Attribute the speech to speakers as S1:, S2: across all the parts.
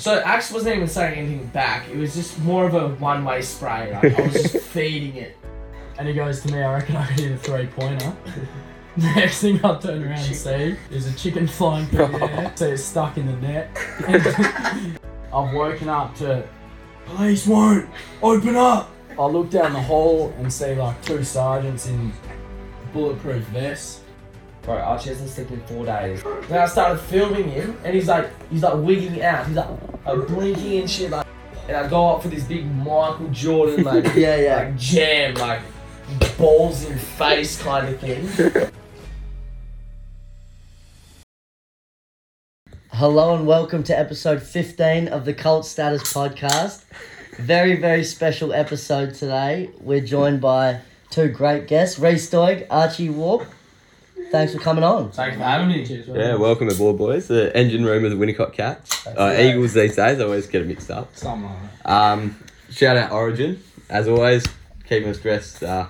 S1: So Axe wasn't even saying anything back. It was just more of a one-way spray. Like, I was just feeding it.
S2: And he goes to me, I reckon I could hit a three pointer. Next thing I turn around and see is a chicken flying through the air, so it's stuck in the net. I've woken up to police won't open up. I look down the hall and see like two sergeants in bulletproof vests.
S1: Bro, Archie hasn't slept in four days. Then I started filming him, and he's like, he's like wigging out. He's like, like blinking and shit. Like, and I go up for this big Michael Jordan like,
S3: Yeah, yeah.
S1: like jam, like balls in face kind of thing.
S3: Hello and welcome to episode 15 of the Cult Status Podcast. Very, very special episode today. We're joined by two great guests, Reese Doig, Archie Warp. Thanks for coming on.
S1: Thanks for having me.
S2: Cheers,
S4: Yeah, welcome aboard, boys. The engine room of the Winnicott Cats. Uh, Eagles these days, I always get it mixed up.
S2: Something.
S4: Um, shout out Origin, as always, keeping us dressed uh,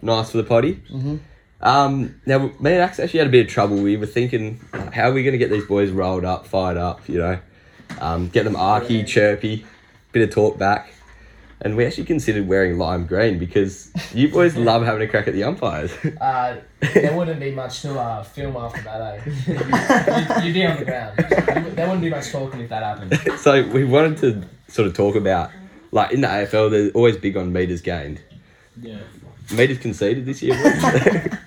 S4: nice for the potty.
S3: Mhm.
S4: Um, now, me and Axe actually had a bit of trouble. We were thinking, uh, how are we going to get these boys rolled up, fired up, you know, um, get them arky, chirpy, bit of talk back. And we actually considered wearing lime green because you boys love having a crack at the umpires.
S1: Uh, there wouldn't be much to uh, film after that, eh? You'd, you'd be on the ground. There wouldn't be much talking if that happened.
S4: so we wanted to sort of talk about, like in the AFL, they're always big on meters gained.
S2: Yeah.
S4: Meters conceded this year.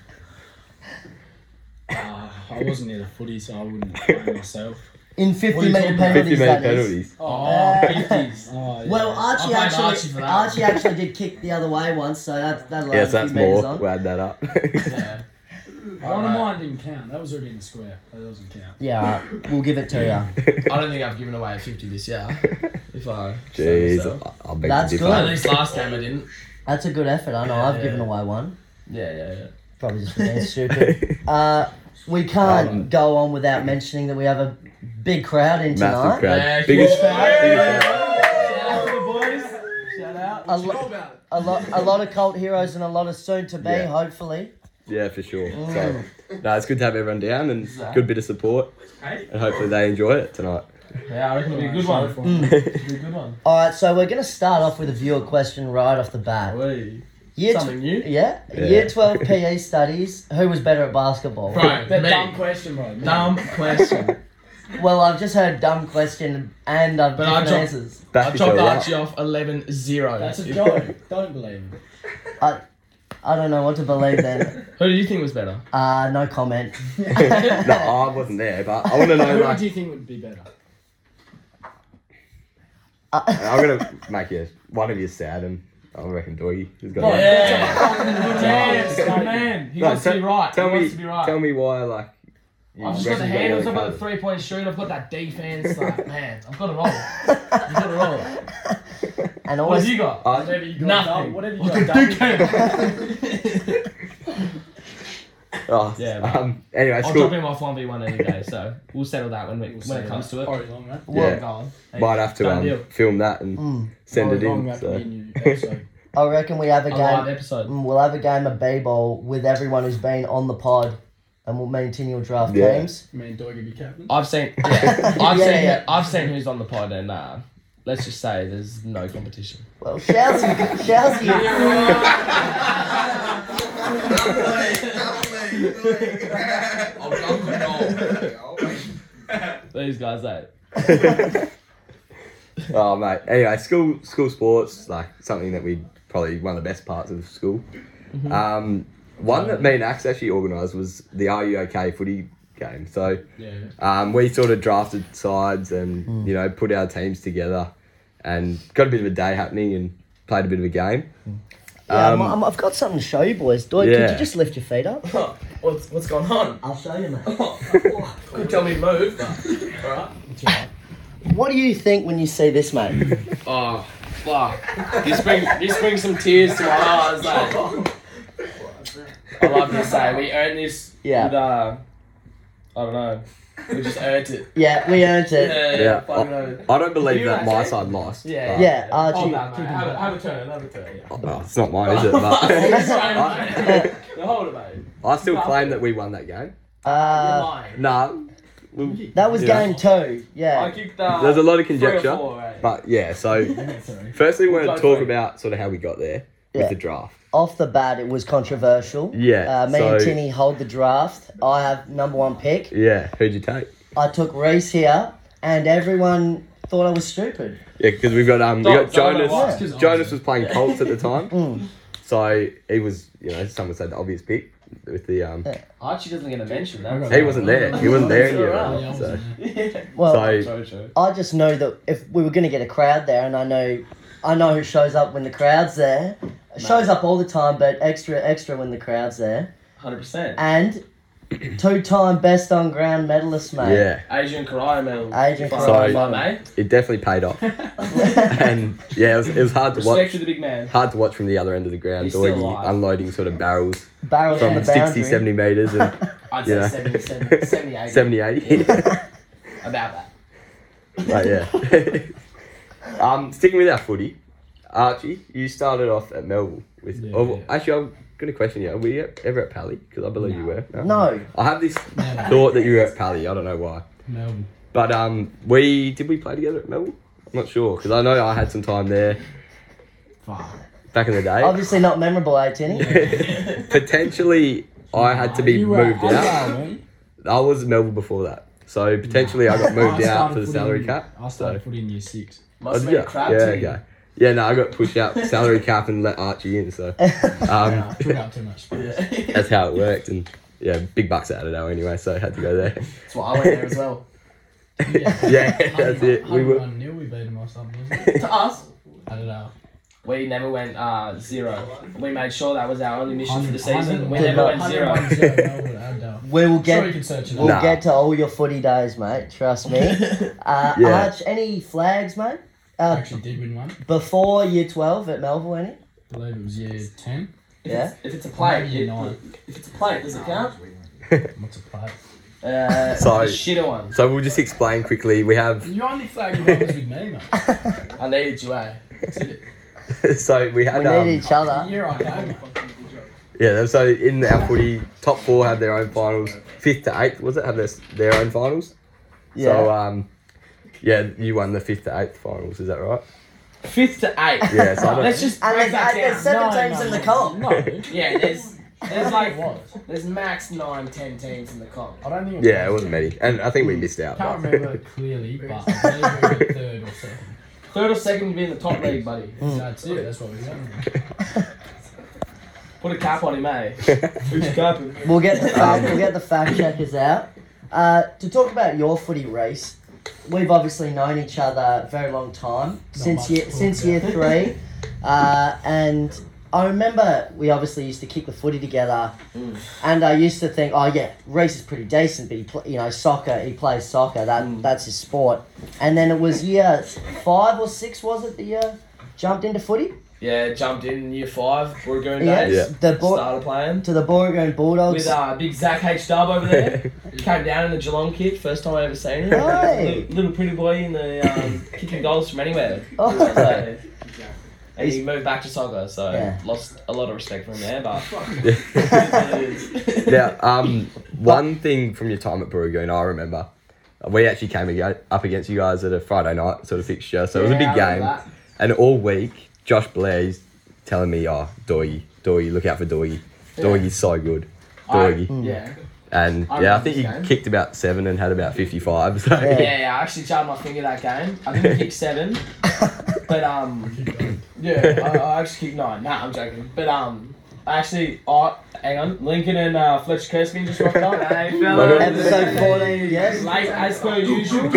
S2: Uh, I wasn't in a footy, so I wouldn't blame myself.
S3: In 50
S2: are you
S3: metre
S2: talking
S3: penalties,
S4: 50
S3: that
S4: metre
S3: is.
S4: penalties.
S2: Oh, 50s. Oh, yeah.
S3: Well, Archie
S1: I blame
S3: actually,
S1: Archie for that.
S3: Archie actually did kick the other way once, so that, that allowed
S4: Yes,
S3: a
S4: that's
S3: few
S4: more.
S3: on.
S4: We'll add that up.
S1: Yeah.
S2: One of mine didn't count. That was already in the square. That doesn't count.
S3: Yeah, alright, we'll give it to you.
S1: I don't think I've given away a 50 this year. If I.
S4: Jeez,
S1: So.
S4: I- I'll beg
S3: That's good.
S1: At least last game I didn't.
S3: That's a good effort. I know
S1: Yeah,
S3: I've
S1: yeah,
S3: given away one.
S1: Yeah, yeah, yeah.
S3: Probably just for being stupid. Uh, we can't
S4: Um,
S3: go on without mentioning that we have a big crowd in tonight.
S4: Crowd.
S1: Yeah,
S4: biggest,
S1: huge crowd.
S4: biggest crowd.
S1: Shout out to the boys. Shout out.
S3: A, lo- a lot, a lot of cult heroes and a lot of soon to be.
S4: Yeah.
S3: Hopefully,
S4: Yeah, for sure.
S3: Mm.
S4: So, no, it's good to have everyone down and good bit of support. And hopefully they enjoy it tonight.
S1: Yeah, I reckon it'll be a good one. It'll
S3: Mm.
S1: be a good one.
S3: all right. So we're gonna start off with a viewer question right off the bat.
S1: Wait.
S3: Year tw-
S1: Something new?
S3: yeah,
S4: Yeah.
S3: year twelve PE studies. Who was better at basketball?
S1: Bro,
S2: That
S1: me.
S2: dumb question, bro.
S1: Dumb question.
S3: Well, I've just heard dumb question and I've
S1: But I
S3: different
S1: dropped-
S3: answers.
S1: I
S4: yourself
S1: chopped. Archie off 11 0.
S2: That's a joke. Don't believe him.
S3: I I don't know what to believe then.
S1: Who do you think was better?
S3: Uh, no comment.
S4: no, I wasn't there, but I want to know,
S2: Who
S4: like,
S2: do you think would be better?
S4: I'm going to make you, one of you sad, and I reckon Doggy has got
S2: Yeah.
S1: Yes, good man. He
S4: No,
S1: wants to
S4: te-
S1: be right.
S4: Tell
S1: he
S4: me,
S1: wants to be right.
S4: tell me why, like, you
S1: I've just got the handles, I've got the three point shoot, I've got that defense. Like, man, I've got it all. I've got it all.
S3: And
S1: What
S3: always
S1: have you got?
S4: I-
S2: Whatever you got
S1: Nothing.
S2: done, whatever you got done.
S4: Oh,
S1: Yeah, man.
S4: um, anyway,
S1: I'll
S4: school,
S1: drop him off 1v1 any day, so we'll settle that when, we,
S2: We'll
S1: when it comes to it.
S2: Already long, right?
S1: Well,
S4: Yeah.
S1: go. Hey,
S4: might have to
S1: done
S4: um,
S1: deal.
S4: film that and
S3: Mm.
S4: send it
S2: Already long
S4: in.
S2: after
S4: So.
S2: me and you episode.
S3: I reckon we have a
S1: A live
S3: game.
S1: episode.
S3: mm, We'll have a game of b-ball with everyone who's been on the pod, and we'll mean will draft
S4: Yeah.
S3: teams.
S2: Me and Doggy be captain.
S1: I've seen, yeah, I've
S3: Yeah,
S1: seen,
S3: yeah.
S1: I've seen who's on the pod, and uh, let's just say there's no competition.
S3: Well, Chelsea, Chelsea.
S1: These guys, eh?
S4: Oh mate. Anyway, school school sports like something that we probably one of the best parts of school.
S1: Mm-hmm.
S4: Um, one that me and Axe actually organised was the Are You OK footy game. So
S2: Yeah.
S4: um, we sort of drafted sides and
S1: Hmm.
S4: you know put our teams together and got a bit of a day happening and played a bit of a game.
S3: Yeah, I'm,
S4: Um,
S3: I'm, I've got something to show you, boys. Do could
S4: Yeah.
S3: you just lift your feet up?
S1: what's what's going on?
S3: I'll show you, mate.
S1: Could tell me to move. but- Alright.
S3: What do you think when you see this, mate?
S1: Oh, fuck. This brings this brings some tears to my eyes. Like. I love to say we earned this.
S3: Yeah.
S1: With, uh, I don't know. We just earned it.
S3: yeah, we earned it.
S1: Yeah.
S4: Yeah,
S1: fucking oath.
S4: I don't believe
S1: You
S4: that
S1: like
S4: my
S1: it?
S4: side lost.
S1: Yeah.
S4: but-
S3: Yeah, Archie.
S1: Hold that, mate. Have, a, have a turn. Have a turn. Yeah.
S4: Oh, no, it's not mine, is it? But
S1: Sorry, mate. Hold it, mate.
S4: I still claim that we won that game.
S3: Uh,
S1: You're lying.
S4: Nah, we-
S3: That was
S4: Yeah.
S3: game two.
S1: I
S3: Yeah.
S1: kicked. Uh,
S4: There's a lot of
S1: three or
S4: conjecture,
S1: four, eh?
S4: but yeah. So
S2: Sorry.
S4: firstly, we want
S1: Go
S4: to
S1: for
S4: talk
S1: it.
S4: about sort of how we got there
S3: Yeah.
S4: with the draft.
S3: Off the bat, it was controversial.
S4: Yeah,
S3: Uh, me and Tinny hold the draft. I have number one pick.
S4: Yeah, who'd you take?
S3: I took Reese here, and everyone thought I was stupid.
S4: Yeah, because we've got um, we got Jonas.
S1: why.
S2: It's 'cause I
S4: Jonas
S2: was-
S4: was playing Colts at the time,
S3: Mm.
S4: so he was, you know, some would say the obvious pick with the um.
S1: Archie doesn't get a mention. That.
S4: He wasn't there. He wasn't there in the
S1: Alright.
S2: Yeah, I.
S4: So,
S2: wasn't there.
S3: Well,
S4: so
S1: True, true.
S3: I just know that if we were going to get a crowd there, and I know, I know who shows up when the crowd's there. Shows up all the time, but extra, extra when the crowd's there.
S1: Hundred percent.
S3: And two-time best on ground medalist, mate.
S4: yeah,
S1: Asian Karaya medal.
S3: Adrian
S1: Fine,
S3: Karaya
S1: fine,
S3: medal.
S1: mate.
S4: it definitely paid off, and yeah, it was, it was hard to
S1: Respect
S4: watch.
S1: to the big man.
S4: Hard to watch from the other end of the ground,
S1: He's still
S4: Doggy
S1: alive.
S4: unloading sort of barrels
S3: Barrels
S4: from
S3: on the
S4: 60,
S3: boundary.
S4: 70 metres and
S1: I'd
S4: Yeah.
S1: say 70, 70, 70, 80.
S4: 70, 80.
S1: About that.
S4: But yeah. um, sticking with our footy, Archie, you started off at Melville with.
S2: Yeah,
S4: oh,
S2: yeah.
S4: Actually, I'm going to question you. Were you ever at Pally? Because I believe you were.
S3: No.
S4: I have this
S2: No, no.
S4: thought that you were at Pally. I don't know why.
S2: Melbourne.
S4: But um, we did we play together at Melville? I'm not sure because I know I had some time there
S2: Fuck.
S4: back in the day.
S3: Obviously not memorable, eh, Tinny?
S4: Potentially, I had to be
S2: You
S4: moved
S2: at
S4: out.
S2: Melbourne.
S4: I was at Melville before that, so potentially I got moved
S2: I
S4: out for the salary
S2: in-
S4: cap.
S2: I started footy in year six.
S1: Must
S4: Oh,
S1: have been a
S4: ya?
S1: crap
S4: yeah,
S1: team.
S4: okay. Yeah, no, I got pushed out salary cap and let Archie in, so
S2: Nah,
S4: um,
S2: took up too much space.
S4: That's how it worked. And yeah, big bucks out of that anyway, so I had to go there.
S1: That's why I went there as well.
S2: Yeah,
S4: Yeah, that's it. We were-
S2: 101 nil, we beat them or something.
S1: to us,
S2: I don't know.
S1: we never went uh, zero. We made sure that was our only mission for the season. We
S2: 101
S1: never went zero.
S2: 101 zero, Melbourne, I don't know.
S3: We will
S2: Sure, you
S3: get
S2: can search it
S3: we'll.
S4: Nah.
S3: get to all your footy days, mate. Trust me. Uh,
S4: Yeah.
S3: Arch, any flags, mate?
S2: I
S3: Uh,
S2: actually did win one.
S3: before year twelve at Melville, any?
S2: I believe it was year 10.
S1: If
S3: Yeah.
S1: it's, if it's a plate,
S2: Maybe
S1: it,
S2: nine.
S1: if it's a plate, does it count?
S2: What's a plate?
S1: Uh,
S4: Sorry.
S1: the shitter one.
S4: So we'll just explain quickly. We have
S2: You only flagged one was with me, mate.
S1: I needed you, eh?
S4: so we had
S3: We
S4: um,
S3: need each other.
S2: year I came, mate.
S4: yeah. So in our footy, top four had their own finals. Fifth to eighth was it? Had their their own finals.
S3: Yeah.
S4: So um, yeah, you won the fifth to eighth finals. Is that right?
S1: Fifth to eighth.
S4: Yeah. So I don't,
S1: Let's just
S3: And
S1: break
S3: there's,
S1: that
S3: and there's
S1: down.
S3: seven
S2: No,
S3: teams
S2: no,
S3: in the
S2: no.
S3: comp.
S2: No.
S1: Yeah, there's there's like
S2: was.
S1: there's max nine, ten teams in the comp.
S2: I don't think it was.
S4: yeah, it wasn't many, and I think we missed out.
S2: Can't
S4: but-
S2: remember clearly, but I believe we were third or second.
S1: Third or second to be in the top league, buddy.
S2: That's it. That's what we got.
S1: Put a cap on him, eh? Who's capping?
S3: We'll get the fact, we'll get the fact checkers out. Uh, to talk about your footy race, we've obviously known each other a very long time since year
S2: talk
S3: since year three, uh, and I remember we obviously used to kick the footy together,
S1: Mm.
S3: and I used to think, oh yeah, Reese is pretty decent, but he you know soccer, he plays soccer, that
S1: Mm.
S3: that's his sport. And then it was year five or six, was it the year jumped into footy?
S1: Yeah, jumped in year five, Booragoon
S3: Yeah,
S1: days.
S4: Yeah.
S3: the Bo-
S1: Started playing.
S3: to the Beauregard Bulldogs.
S1: With uh, big Zach H Dub over there. Came down in the Geelong kit, first time I ever seen him.
S3: Hey.
S1: Little, little pretty boy in the um, kicking goals from anywhere.
S3: Oh.
S1: So, and he moved back to soccer, so
S3: Yeah.
S1: lost a lot of respect from him there, but
S4: now, um, one thing from your time at Booragoon, I remember, we actually came up against you guys at a Friday night sort of fixture, so it was a big game. And all week, Josh Blair's telling me, "Oh, Doigi, Doigi, look out for Doigi. Doigi's so good, Doigi."
S1: I, yeah.
S4: And
S1: I
S4: yeah, I think
S1: he game.
S4: kicked about seven and had about fifty-five. So
S3: Yeah.
S1: Yeah, yeah, I actually jarred my finger that game. I didn't kick seven, but um, yeah, I, I actually kicked nine. Nah, I'm joking. But um, actually, oh, hang on, Lincoln and uh, Fletcher Kerskine just rocked on. Hey, fellas.
S3: Episode 14, yes.
S1: Late as per usual.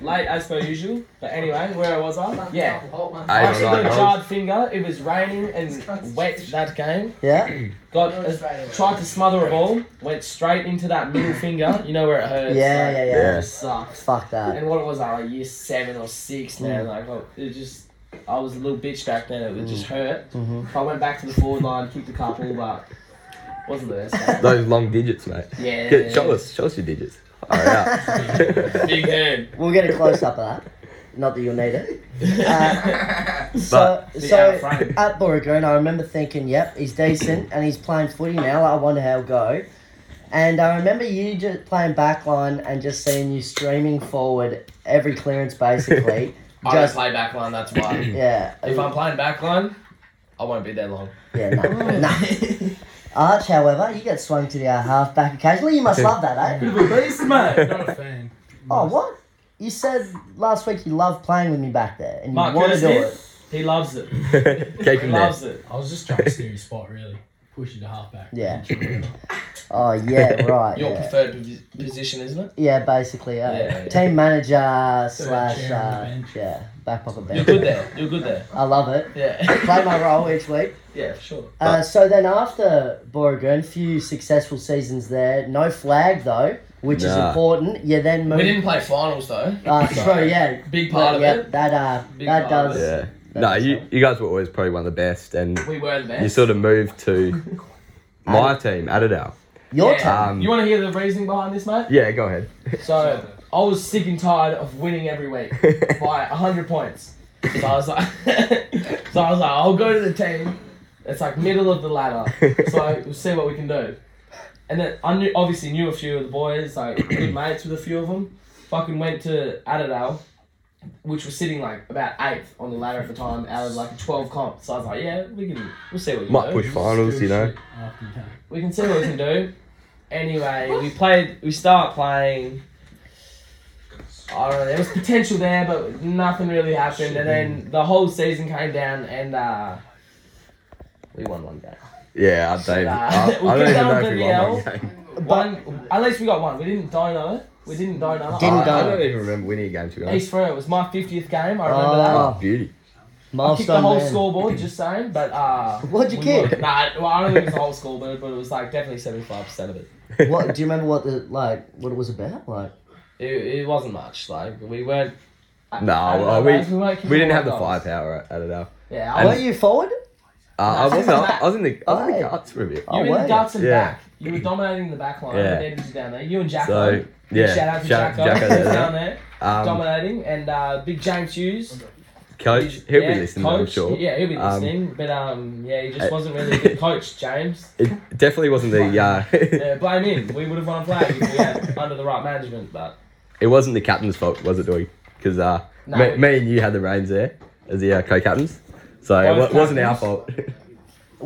S1: Late as per usual. But anyway, where was I? Yeah. I actually got a jarred finger. It was raining and wet that game.
S3: Yeah.
S1: Got a, tried to smother a ball. Went straight into that middle finger. You know where it hurts.
S3: Yeah,
S1: like,
S3: yeah, yeah.
S4: Yeah.
S1: It sucks.
S3: Fuck that.
S1: And what was I like year seven or six now? Like well, it just I was a little bitch back then. It would just hurt.
S3: Mhm.
S1: I went back to the forward line, kicked a couple, but wasn't the best.
S4: those long digits, mate.
S1: Yeah.
S4: Get, show us, show us your digits. All right.
S1: Big hand.
S3: We'll get a close up of that. Not that you'll need it. Uh, so,
S4: But-
S3: so
S1: Yeah, frame.
S3: at Beauregard, I remember thinking, yep, he's decent and he's playing footy now. I wonder how he'll go. And I remember you just playing backline and just seeing you streaming forward every clearance basically.
S1: I don't
S3: just
S1: play backline, that's why.
S3: yeah.
S1: if I'm playing backline, I won't be there long.
S3: Yeah, no, no. Arch, however, you get swung to the uh, half back occasionally. You must love that, eh?
S1: Bit of a beast, mate.
S2: Not a fan.
S3: Oh, what? You said last week you loved playing with me back there and you
S1: Mark
S3: want to do
S1: Kirsty,
S3: it.
S1: he loves it.
S4: Keep
S1: He
S4: him there.
S1: loves it.
S2: I was just trying to steer his spot, really. Push you to halfback.
S3: Yeah. Oh, yeah, right.
S1: Your
S3: yeah.
S1: preferred posi- position, isn't it?
S3: Yeah, basically, uh,
S1: Yeah, yeah.
S3: team manager slash
S2: chair on the
S3: uh, yeah, back pocket bench.
S1: You're good there. You're good there.
S3: I love it.
S1: Yeah.
S3: Play my role each week.
S1: yeah, for sure.
S3: Uh, so then after Booragoon, few successful seasons there. No flag though, which is important. You then move.
S1: We didn't play finals though.
S3: Uh,
S1: So,
S3: true, yeah.
S1: Big part of
S3: yeah,
S1: it.
S3: That uh,
S1: Big
S3: that
S1: part of
S3: does.
S1: It.
S4: Yeah.
S3: That
S4: No,
S3: does
S4: you, you guys were always probably one of the best, and
S1: We were the best.
S4: you sort of moved to my team, Adidale.
S3: Your
S1: Yeah.
S3: time.
S4: Um,
S1: you want to hear the reasoning behind this, mate?
S4: Yeah, go ahead.
S1: So I was sick and tired of winning every week by hundred points. So I was like, so I was like, I'll go to the team. It's like middle of the ladder. So we'll see what we can do. And then I knew, obviously knew a few of the boys, like good mates with a few of them. Fucking went to Adidale, which was sitting like about eighth on the ladder at the time, out of like a twelve comp. So I was like, yeah, we can, we'll see what we can
S4: Might
S1: do.
S4: push finals, you know.
S2: After you came.
S1: We can see what we can do. Anyway, we played. We start playing. I don't know. There was potential there, but nothing really happened. And then the whole season came down, and uh, we won one game.
S4: Yeah, I don't,
S1: Nah.
S4: I, I
S1: We'll
S4: don't
S1: get
S4: even
S1: down
S4: know
S1: to
S4: if we won
S1: L.
S4: one game.
S1: One. At least we got one. We didn't dono it. We didn't dono it.
S3: Didn't
S4: I, I
S3: dono.
S4: don't even remember winning a game, to be honest.
S1: East for it was my fiftieth game. I remember
S3: Oh.
S1: that.
S4: Oh, beauty.
S1: I kicked the
S3: Milestone
S1: whole
S3: man.
S1: scoreboard, just saying. But uh,
S3: What'd you
S1: we
S3: kick?
S1: won. Nah, well, I don't think it was the whole scoreboard, but it was like definitely seventy five percent of it.
S3: What do you remember? What the like? What it was about? Like
S1: It, it wasn't much. Like we weren't. I-
S4: No,
S1: I don't
S4: well,
S1: know,
S4: we-
S1: guys, weren't kicking
S4: We didn't have the
S1: of goals.
S4: firepower at Adidale.
S1: Yeah,
S4: And-
S1: I
S3: were you forward?
S4: Uh, I wasn't. I was in the. I was in the guts for a bit.
S1: You
S3: Oh,
S1: were in
S3: were
S1: the
S3: you?
S1: guts and
S4: Yeah.
S1: back. You were dominating the back line.
S4: Yeah.
S1: Was down there. You and Jacko.
S4: So yeah,
S1: shout out to
S4: shout-
S1: Jacko.
S4: Jacko there.
S1: down there
S4: Um,
S1: dominating, and uh, big James Hughes.
S4: coach, he'll
S1: yeah,
S4: be listening.
S1: Coach,
S4: I'm sure.
S1: Yeah, he'll be
S4: Um,
S1: listening. but um, yeah, he just wasn't really a good coach, James.
S4: It definitely wasn't the. Uh,
S1: Yeah, blame him. We would have won a flag if we had under the right management, but
S4: it wasn't the captain's fault, was it, Doig? Because uh,
S1: No,
S4: me, me and you had the reins there as the uh, co-captains, so it wasn't our fault.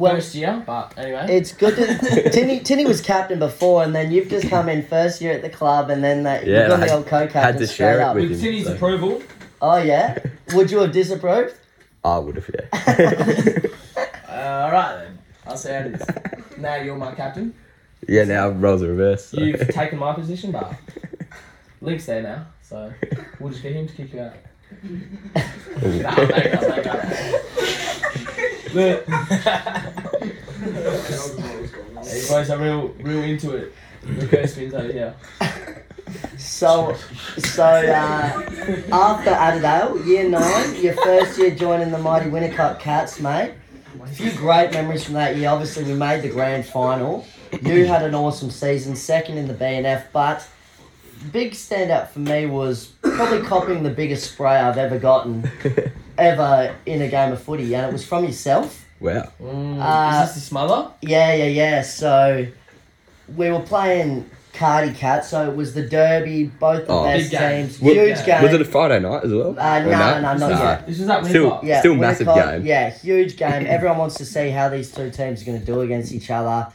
S3: Well,
S1: first year. But anyway,
S3: it's good to Tinny. Tinny was captain before, and then you've just come in first year at the club, and then that
S4: Yeah,
S3: you got the old co-captain
S4: had to
S3: straight
S4: share it
S3: up.
S4: with
S1: with
S4: him,
S1: Tinny's
S4: so-
S1: approval.
S3: Oh yeah, would you have disapproved?
S4: I would have, yeah.
S1: Uh, all right then. I'll see how it is. Now you're my captain.
S4: yeah, now roles are reversed. so.
S1: You've taken my position, but Link's there now, so we'll just get him to kick you out.
S4: Ooh.
S1: Nah, make up, make up. Look. you guys are real, real into it. The curse spins over here.
S3: So, so uh, after Adidale, year nine, your first year joining the mighty Winnicott Cats, mate. A few great memories from that year. Obviously, we made the grand final. You had an awesome season, second in the BNF, but big standout for me was probably copying the biggest spray I've ever gotten ever in a game of footy, and it was from yourself.
S4: wow.
S1: Mm,
S3: Uh,
S1: is this the smother?
S3: Yeah, yeah, yeah. So we were playing Cardi Cat, so it was the Derby, both the
S4: Oh.
S3: best
S1: Big game.
S3: teams, huge
S1: game.
S3: game.
S4: Was it a Friday night as well?
S3: Uh,
S4: Or
S3: no, no, no, not
S4: Nah.
S3: yet.
S1: This was at
S4: Still-
S3: yeah,
S4: Still massive
S3: Winnicott,
S4: game.
S3: Yeah, huge game. Everyone wants to see how these two teams are going to do against each other,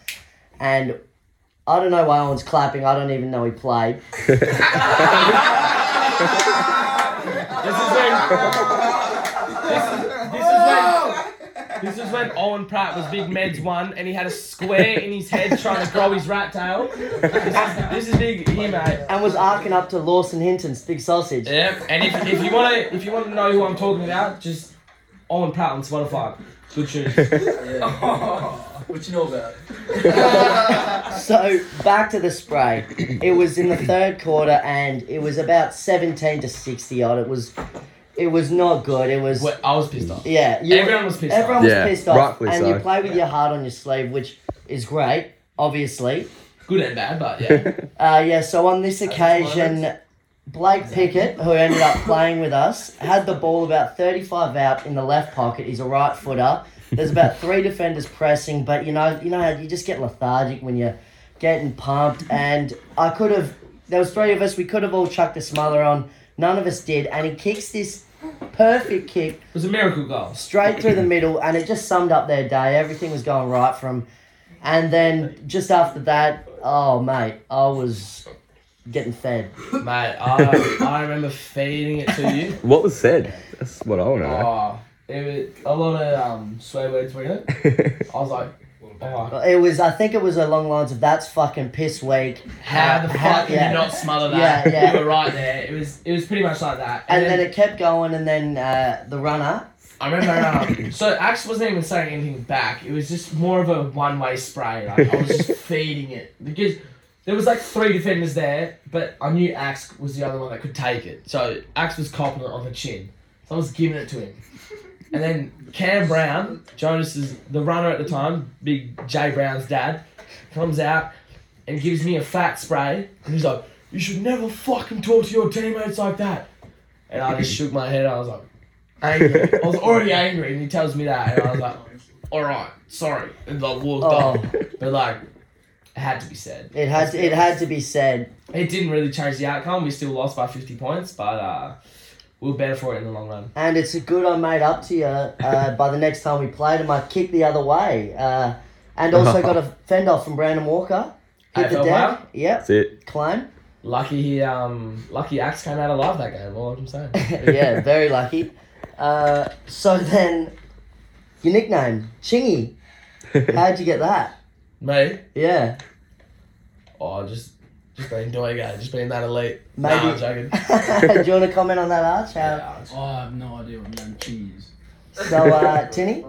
S3: and I don't know why everyone's clapping. I don't even know he played.
S1: This is when. This is, this is when. This is when Owen Pratt was Big Med's one, and he had a square in his head trying to grow his rat tail. This is, this is big here, mate.
S3: And was arcing up to Lawson Hinton's big sausage.
S1: Yep. And if, if you want to if you want to know who I'm talking about, just Owen Pratt on Spotify. Good shoes.
S2: What you know about?
S3: So back to the spray. It was in the third quarter, and it was about seventeen to sixty odd. It was, it was not good. It was.
S1: Well, I was pissed off.
S3: Yeah, you,
S1: Everyone was pissed
S3: everyone
S1: off.
S3: was
S4: Yeah,
S3: pissed off,
S4: rightfully
S3: and
S4: so.
S3: you play with your heart on your sleeve, which is great, obviously.
S1: Good and bad, but yeah.
S3: Uh, yeah, so on this occasion, Blake Pickett, who ended up playing with us, had the ball about 35 out in the left pocket. He's a right footer. There's about three defenders pressing, but you know, you know how you just get lethargic when you're getting pumped, and I could have. There was three of us. We could have all chucked a smother on. None of us did, and he kicks this perfect kick
S1: It was a miracle goal.
S3: straight through the middle, and it just summed up their day. Everything was going right for 'em. And then just after that, oh mate, I was getting fed.
S1: Mate, I, I remember feeding it to you.
S4: What was said? That's what I want to know.
S1: Oh, it was a lot of um, swear words were in it. I was like, oh,
S3: It was, I think it was along the lines of "That's fucking piss week."
S1: how the fuck did
S3: yeah.
S1: you not smother that?
S3: Yeah, yeah.
S1: You were right there. It was it was pretty much like that.
S3: And then it kept going, and then uh, the runner.
S1: I remember, um, so Axe wasn't even saying anything back. It was just more of a one-way spray. Like I was just feeding it because there was like three defenders there, but I knew Axe was the other one that could take it. So Axe was copping it on the chin. So I was giving it to him. And then Cam Brown, Jonas is the runner at the time, big Jay Brown's dad, comes out and gives me a fat spray, and he's like, "You should never fucking talk to your teammates like that." And I just shook my head. I was like, angry. I was already angry, and he tells me that, and I was like, "All right, sorry," and like walked
S3: Oh.
S1: off. But like, it had to be said.
S3: It had to, it had to be said.
S1: It didn't really change the outcome. We still lost by fifty points, but uh, were better for it in the long run.
S3: And it's a good I made up to you uh, by the next time we played him. I kicked the other way. Uh, and also got a fend off from Brandon Walker. Hit the deck.
S1: player?
S3: Yep.
S4: That's it.
S3: Claim.
S1: Lucky he, um, lucky Axe came out alive that game. All I'm saying.
S3: yeah, very lucky. Uh, so then, your nickname, Chingy. How'd you get that?
S1: Me,
S3: Yeah.
S1: oh, just, just being doing it, just being that elite.
S3: Maybe-
S1: Nah, I'm joking.
S3: Do you want to comment on that, Arch? How,
S1: Yeah,
S2: Oh, I have no idea what name cheese.
S3: So, uh, Tinny?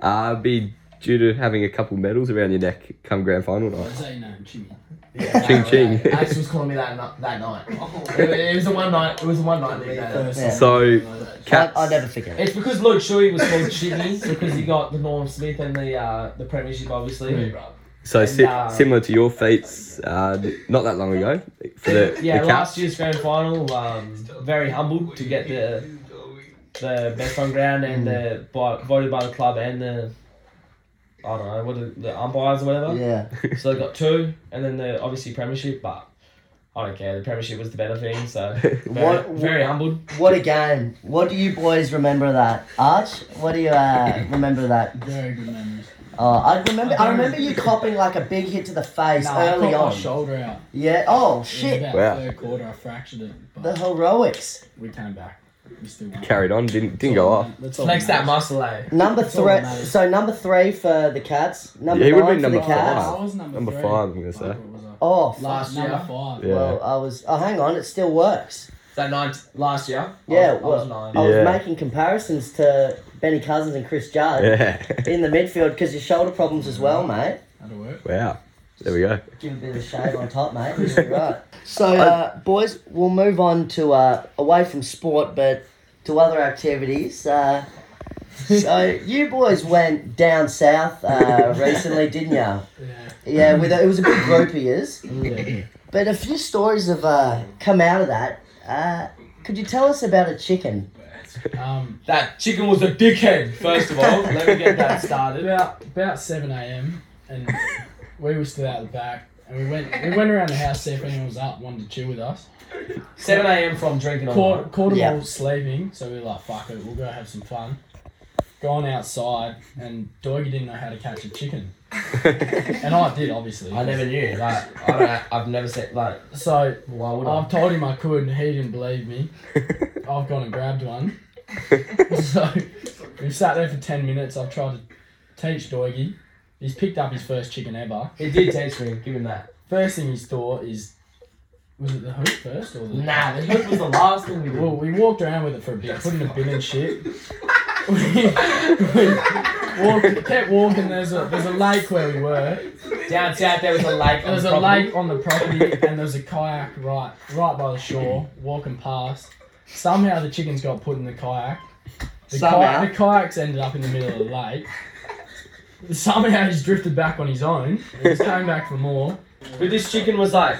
S4: Uh, be due to having a couple medals around your neck come grand final night.
S2: is that your name? Chimmy.
S1: yeah,
S4: Ching,
S1: that-
S4: ching.
S1: Axe was calling me that ni- that night. It, it was a one night. It was a one night nickname.
S3: Yeah.
S4: So,
S3: I,
S4: Cats.
S3: I never forget.
S1: It's because Luke Shuey was called Chitney because he got the Norm Smith and the uh, the premiership, obviously.
S4: So
S1: And,
S4: si-
S1: uh,
S4: similar to your feats, uh, not that long ago for the,
S1: yeah,
S4: the
S1: last year's grand final, um, very humbled to get the the best on ground and the by, voted by the club and the I don't know what are the umpires or whatever.
S3: Yeah.
S1: So they got two, and then the obviously premiership, but I don't care. The premiership was the better thing, so very,
S3: What-
S1: very humbled.
S3: What a game. What do you boys remember that? Arch, what do you uh, remember that?
S2: Very good memories.
S3: Oh, I remember. I remember you copping like a big hit to the face
S2: Nah, I
S3: early
S2: cut
S3: on.
S2: my shoulder out.
S3: Yeah. Oh
S2: It was
S3: shit.
S2: about
S4: Wow.
S2: third quarter, I fractured it. But
S3: The heroics.
S2: we came back. We still won.
S4: Carried on, didn't didn't go off.
S2: That's all
S1: Flex that muscle, eh?
S3: Number three. So number three for the Cats. Number
S4: Yeah, he would've
S3: nine
S4: been number
S3: Cats.
S4: five.
S2: I was number,
S4: Number
S2: three.
S4: five, I'm gonna say.
S2: Fuck, was
S3: Oh, fuck.
S1: Last
S2: number five.
S4: Yeah.
S3: Well, I was. Oh, hang on. It still works.
S1: Is that nine last year? I
S3: Yeah,
S1: was, I was
S3: well,
S1: nine.
S3: I was
S4: Yeah.
S3: making comparisons to Benny Cousins and Chris Judd
S4: Yeah.
S3: in the midfield because your shoulder problems as well, mate.
S2: That'll work.
S4: wow. There we go.
S3: Give a bit of a shave on top, mate. You'll be right. So, uh, boys, we'll move on to uh, away from sport, but to other activities. Uh, so, you boys went down south uh, recently, didn't you?
S2: Yeah.
S3: Yeah, with a, it was a big group of yous.
S1: Yeah.
S3: But a few stories have uh, come out of that. Uh, could you tell us about a chicken?
S2: Um,
S1: That chicken was a dickhead, first of all. Let me get that started.
S2: about about seven a.m. and we were still out the back, and we went we went around the house see if anyone was up, wanted to chill with us.
S1: 7 a.m. from drinking all
S2: Caught,
S1: night.
S2: caught them
S3: Yeah.
S2: all sleeping, so we were like, fuck it, we'll go have some fun. Gone outside, and Doggy didn't know how to catch a chicken. And I did, obviously.
S1: I never knew. Like, I don't, I've never said, like,
S2: So
S1: why would I?
S2: I've told him I could, and he didn't believe me. I've gone and grabbed one. so we've sat there for 10 minutes. I've tried to teach Doggy. He's picked up his first chicken ever.
S1: He did teach me, give him that.
S2: First thing he's thought is, was it the hook first or the?
S1: Nah, the hook was the last thing we did.
S2: Well, we walked around with it for a bit, put in a bin and shit. We, we walked, kept walking. There's a there's a lake where we were.
S1: Down south, there was a lake.
S2: There was a lake on the property, and there was a kayak right right by the shore. Walking past, somehow the chickens got put in the kayak. The,
S3: Somehow?
S2: kayak, the kayaks ended up in the middle of the lake. Somehow he's drifted back on his own. He's coming back for more.
S1: But this chicken was like,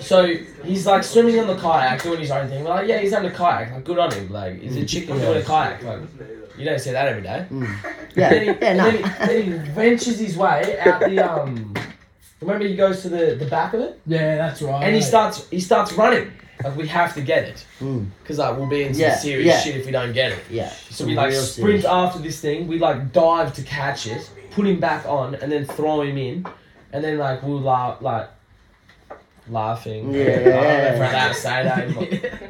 S1: so he's like swimming on the kayak, doing his own thing. We're like, yeah, he's on the kayak. Like, good on him. Like, he's a chicken doing a kayak. Like, you don't see that every day.
S3: Yeah,
S1: then he,
S3: yeah, no.
S1: then, he, then he ventures his way out the um Remember, he goes to the, the back of it,
S2: Yeah, that's right.
S1: and he starts he starts running. Like we have to get it,
S3: Mm.
S1: because like we'll be in some
S3: Yeah,
S1: serious
S3: yeah.
S1: shit if we don't get it.
S3: Yeah.
S1: So we like sprint
S3: serious-
S1: after this thing. We like dive to catch it, put him back on, and then throw him in, and then like we'll laugh like laughing.
S3: Yeah,
S1: I don't know if
S3: yeah.
S1: we're allowed to say that.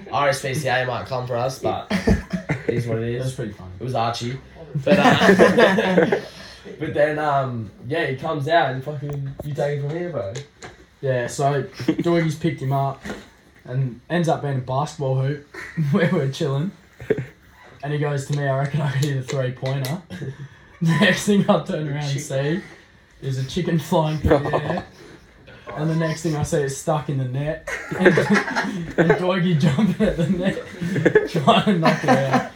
S1: RSPCA might come for us, but it is what it is.
S2: it That's pretty funny.
S1: It was Archie, but uh, but then um yeah he comes out and fucking you take it from here, bro.
S2: Yeah, so Doggy's picked him up and ends up being a basketball hoop where we're chilling. And he goes to me, I reckon I could hit a three pointer. Next thing I turn around and see is a chicken flying through the air. And the next thing I see is stuck in the net. And, and Doggy jumping at the net, trying to knock it out.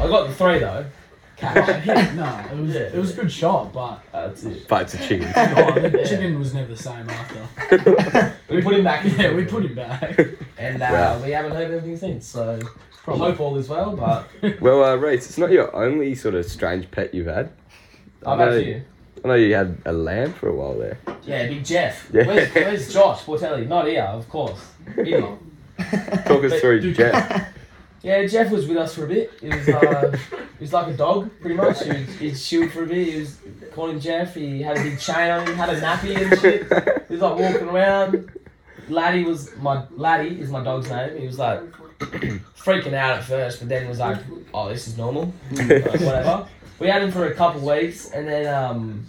S1: I got the three though.
S2: Oh,
S1: Catch.
S2: hit, no, it was, it was a good shot, but
S1: That's it.
S4: but it's a chicken.
S2: oh, the chicken was never the same after.
S1: We put him back in.
S2: Yeah, we put him back.
S1: And uh,
S4: Wow.
S1: we haven't heard anything since, so I hope all is well, but
S4: Well, uh, Reese, it's not your only sort of strange pet you've had. I
S1: I've
S4: know,
S1: had a few.
S4: I know you had a lamb for a while there.
S1: Yeah, Big Jeff.
S4: Yeah.
S1: Where's, where's Josh Portelli? Not here, of course. Idiot.
S4: Talk us
S1: But-
S4: through Jeff.
S1: Yeah, Jeff was with us for a bit. He was, uh, he was like a dog, pretty much. He was, he'd chilled for a bit. He was calling Jeff. He had a big chain on him, had a nappy and shit. He was like walking around. Laddie was my Laddie is my dog's name. He was like freaking out at first, but then was like, "Oh, this is normal, like, whatever." We had him for a couple weeks, and then um,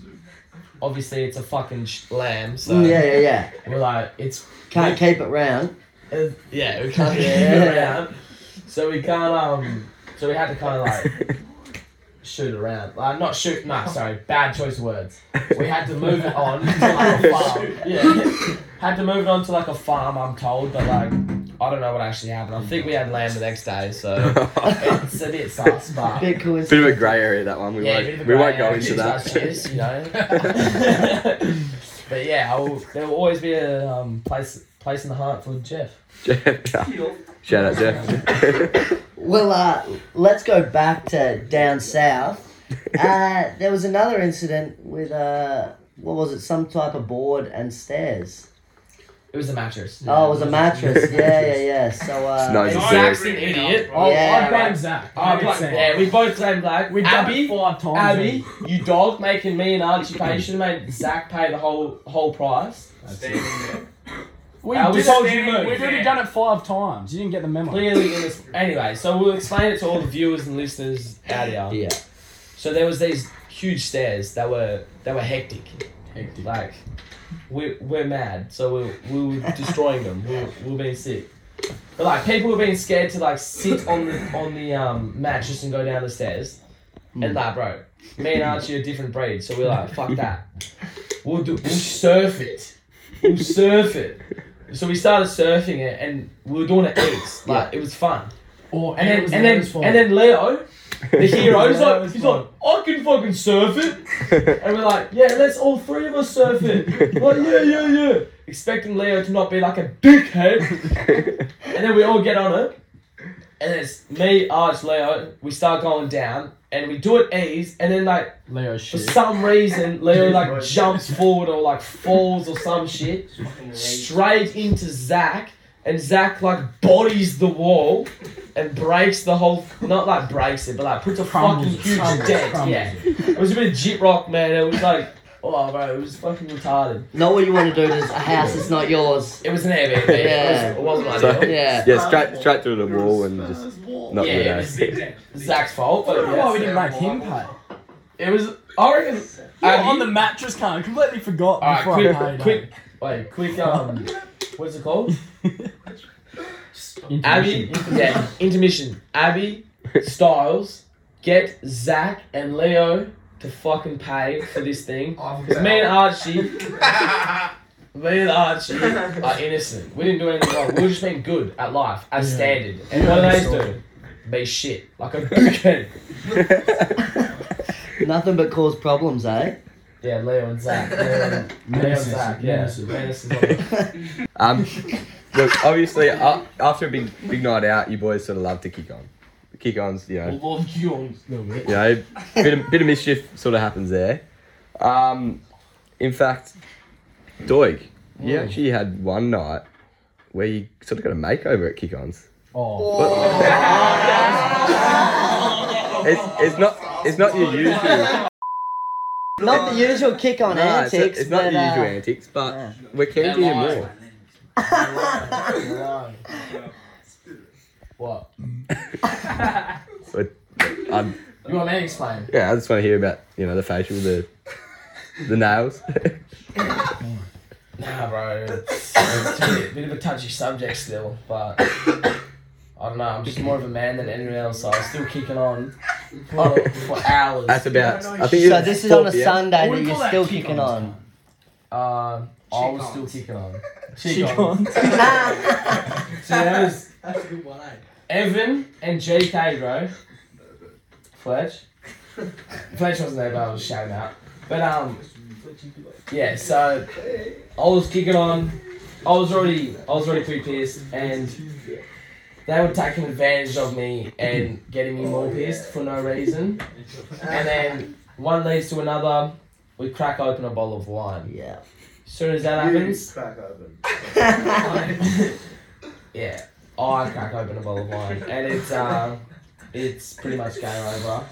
S1: obviously it's a fucking sh- lamb, so
S3: Mm, yeah, yeah, yeah.
S1: we're like, it's
S3: Can't keep it round.
S1: uh, yeah, we can't get it around. So we can't um so we had to kinda like shoot it around. Like not shoot no, sorry, bad choice of words. We had to move it on to like a farm. Yeah. Had to move it on to like a farm, I'm told, but like I don't know what actually happened. I think we had land the next day, so it's a bit sus, but
S3: Bit.
S4: Bit of a grey area that one. We
S1: yeah,
S4: won't,
S1: bit of a
S4: we won't
S1: grey
S4: go into that.
S1: cheers, you know. but yeah, I will, there will always be a um, place place in the heart for Jeff.
S4: Jeff. Shout out Jeff.
S3: Well, uh, let's go back to down south. Uh, there was another incident with uh, what was it? Some type of board and stairs.
S1: It was a mattress.
S3: Oh, it was a mattress. Yeah, yeah, yeah. So uh,
S4: No,
S1: And
S4: it's
S1: Zach's
S4: serious.
S1: an idiot.
S2: Oh,
S3: Yeah,
S2: I blame
S3: right.
S2: Zach.
S1: Oh, black, yeah, we both blame Zach.
S2: We've
S1: Abby,
S2: five times.
S1: Abby, you dog, making me and Archie pay. Should have made Zach pay the whole whole price.
S2: We,
S1: Uh, we
S2: did
S1: told
S2: it,
S1: you no.
S2: We've already done it five times. You didn't get the memo.
S1: Clearly, in this. Anyway, so we'll explain it to all the viewers and listeners out here.
S3: yeah.
S1: So there was these huge stairs that were that were hectic.
S2: Hectic.
S1: Like, we we're mad, so we we were destroying them. We were, we were being sick. But like people were being scared to like sit on the on the um mattress and go down the stairs. And like, bro, me and Archie are different breeds, so we're like, fuck that. We'll do we'll surf it. We'll surf it. So we started surfing it and we were doing it eats. Like it was fun.
S2: Or,
S1: And
S2: it
S1: then
S2: was
S1: and then and then Leo, the hero, he's like
S2: was
S1: he's like, I can fucking surf it. And we're like, yeah, let's all three of us surf it. like, yeah, yeah, yeah. Expecting Leo to not be like a dickhead. and then we all get on it. And it's me, Arch, Leo. We start going down, and we do it ease. And then like
S2: Leo's
S1: for
S2: shit.
S1: some reason, Leo like jumps forward or like falls or some shit straight into Zach, and Zach like bodies the wall and breaks the whole. Not like breaks it, but like puts a
S2: Crumbles
S1: fucking huge
S2: crumbles,
S1: dent.
S2: crumbles
S1: Yeah,
S2: it.
S1: it was a bit of Gyprock, man. It was like, oh, bro, it was fucking retarded.
S3: Not what you want to do to a house that's not yours.
S1: It was an Airbnb.
S3: Yeah.
S1: It, was, it wasn't
S4: So-
S1: ideal.
S3: Yeah.
S4: Yeah, straight straight through the wall and just not
S1: yeah,
S4: good.
S1: it
S4: eh?
S1: was Zach's fault,
S2: I
S1: but
S2: don't know why we didn't make him pay.
S1: It was. I reckon.
S2: You're
S1: Abby-
S2: on the mattress card. I completely forgot
S1: Alright,
S2: before
S1: quick,
S2: I paid.
S1: quick, wait, quick. Um, what's it called?
S2: Intermission.
S1: Abby, yeah, intermission. Abby, Styles, get Zach and Leo to fucking pay for this thing. Because me and Archie, me and Archie are innocent. We didn't do anything wrong. We were just being good at life, as
S2: Yeah.
S1: standard. And what do they do? Be shit. Like a dickhead.
S3: Nothing but cause problems, eh?
S1: Yeah, Leo and Zach. Leo and, Leo and Zach, yeah.
S2: menaces.
S1: Menaces on the-
S4: Um, look, obviously, uh, after a big big night out, you boys sort of love to kick on. Kick ons, you know,
S1: Love you on-
S2: little bit.
S4: you know, bit of, bit of mischief sort of happens there. Um, in fact, Doig, you
S2: Mm.
S4: actually had one night where you sort of got a makeover at Kick-Ons.
S2: Oh,
S4: It's, it's not it's not your usual
S3: Not the usual kick on
S4: no, it's,
S3: antics,
S4: it's not
S3: but
S4: your usual
S3: uh,
S4: antics, but
S3: yeah.
S4: we're keen to hear more.
S1: What?
S4: But um,
S1: You want me to explain?
S4: yeah, I just want to hear about you know the facial, the the nails.
S1: Nah, bro. It's, it's a bit, bit of a touchy subject still, but I don't know. I'm just more of a man than anyone else, so I'm still kicking on for, for hours.
S4: That's about. I think
S3: So this is on a
S4: p.m.
S3: Sunday
S1: I
S3: that you're still
S1: kick
S3: kicking
S1: on.
S3: on.
S1: Uh, I was still kicking on.
S2: Chick-ons.
S1: So there was Evan and GK, bro. Fletch. Fletch wasn't there, but I was shouting out. But um, yeah. So I was kicking on. I was already, I was already pretty pissed, and they were taking advantage of me and getting me more pissed for no reason. And then one leads to another. We crack open a bottle of wine.
S3: Yeah.
S1: As soon as that happens,
S5: Crack open.
S1: yeah, I crack open a bottle of wine, and it's uh, it's pretty much game over.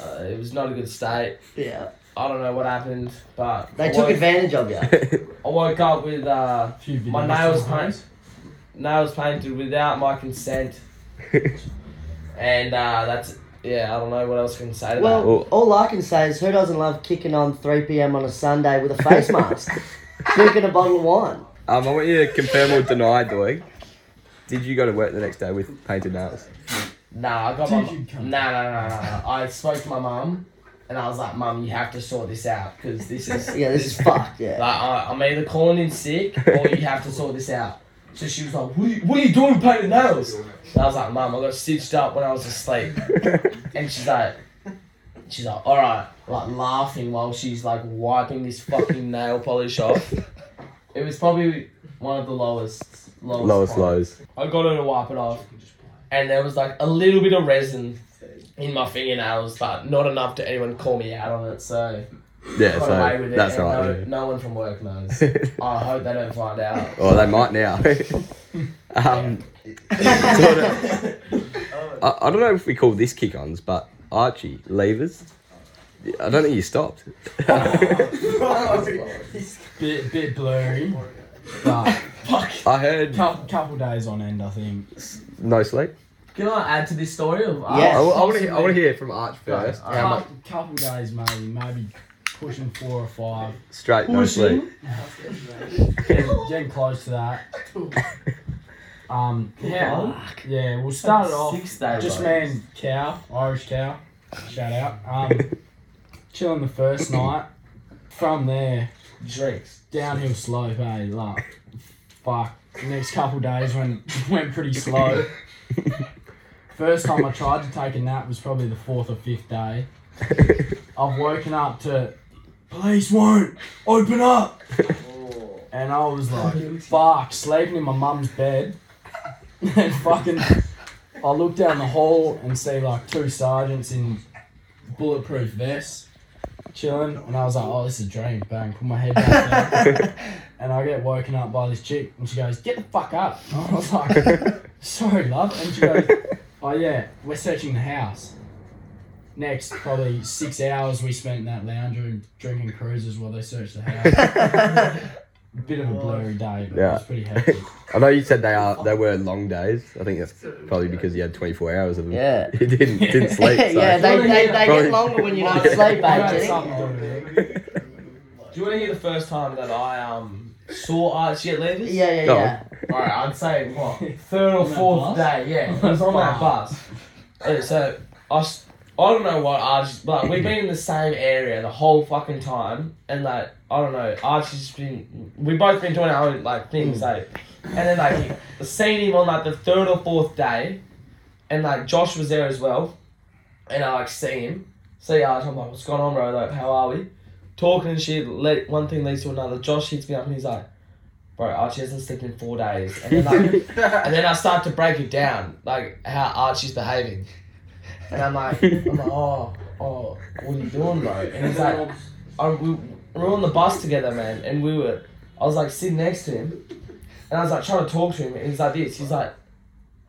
S1: Uh, it was not a good state.
S3: Yeah.
S1: I don't know what happened, but
S3: They
S1: I
S3: took
S1: woke,
S3: advantage of you.
S1: I woke up with uh,
S2: Few
S1: my
S2: videos
S1: nails
S2: to
S1: painted, nails painted without my consent, and uh, that's yeah. I don't know what else I can say to
S3: Well,
S4: Well-
S3: all I can say is who doesn't love kicking on 3 p.m. on a Sunday with a face mask? Drinking a bottle of wine.
S4: Um, I want you to confirm or deny, Doig. Did you go to work the next day with painted nails?
S1: that. Nah, I got my.
S2: You come-
S1: Nah, nah, nah, nah, nah. I spoke to my mum, and I was like, "Mum, you have to sort this out because this is
S3: Yeah, this is fucked. Yeah.
S1: Like, I, I'm either calling in sick or you have to sort this out. So she was like, what are you, what are you doing with painting nails? And I was like, Mum, I got stitched up when I was asleep. And she's like, she's like, alright. Like, laughing while she's like wiping this fucking nail polish off. It was probably one of the lowest, lowest,
S4: Lowest
S1: points.
S4: lows.
S1: I got her to wipe it off. And there was like a little bit of resin in my fingernails, but not enough to anyone call me out on it. So
S4: Yeah,
S1: got away
S4: so
S1: with it.
S4: that's
S1: and
S4: right.
S1: no,
S4: yeah.
S1: no one from work knows. I hope they don't find out.
S4: Oh, they might now. um, sort of, I, I don't know if we call this kick-ons, but Archie levers. I don't think you stopped.
S2: bit bit blurry, but Fuck.
S4: I heard
S2: couple, couple days on end, I think.
S4: no sleep.
S1: Can I add to this story? Of
S3: Yes.
S4: I, want to. I want to hear from Arch first.
S1: Right,
S4: How
S2: Couple, couple days maybe, maybe pushing four or five.
S4: straight no sleep.
S2: Getting, getting close to that. Um,
S1: Yeah.
S2: yeah, we'll start it off.
S1: Six days.
S2: Just
S1: bro.
S2: me and Cow, Irish Cow, shout out. Um, chilling the first night. From there,
S1: drinks.
S2: downhill slope, hey, like, fuck. The next couple days went went pretty slow. First time I tried to take a nap was probably the fourth or fifth day. I've woken up to police won't open up, and I was like, fuck, sleeping in my mum's bed, and fucking. I look down the hall and see like two sergeants in bulletproof vests chilling, and I was like, "Oh, this is a dream." Bang, put my head down, and I get woken up by this chick, and she goes, "Get the fuck up!" And I was like, "Sorry, love," and she goes, "Oh yeah, we're searching the house." Next, probably six hours we spent in that lounge room drinking cruises while they searched the house. a Bit of a blurry day, but it was pretty hectic.
S4: I know you said they are. They were long days. I think that's probably because you had 24 hours of them.
S3: Yeah.
S4: You didn't didn't sleep. So.
S3: yeah, they, they, they
S4: Probably-
S3: get longer when you don't
S2: Yeah.
S3: sleep,
S2: I
S3: eh,
S2: had
S3: Jenny?
S2: something to do with it.
S1: Do you want to hear the first time that I um saw Archie at Levis?
S3: Yeah, yeah,
S4: Go
S3: yeah.
S1: Alright, I'd say what third or fourth day. Yeah, it was on that
S2: Wow.
S1: bus. So I, s- I don't know what Archie, but we've been in the same area the whole fucking time, and like I don't know, Archie's been. We both been doing our own like things hmm. like, and then like seen him on like the third or fourth day, and like Josh was there as well, and I like see him, see Archie. I'm like, what's going on, bro? Like, how are we? Talking and shit. Let one thing leads to another. Josh hits me up and he's like. Bro, Archie hasn't slept in four days. And then, like, and then I start to break it down, like how Archie's behaving. And I'm like, I'm like, oh, oh, what are you doing, bro? And he's like, oh, we, we were on the bus together, man, and we were. I was like sitting next to him, and I was like trying to talk to him, and he's like this. He's like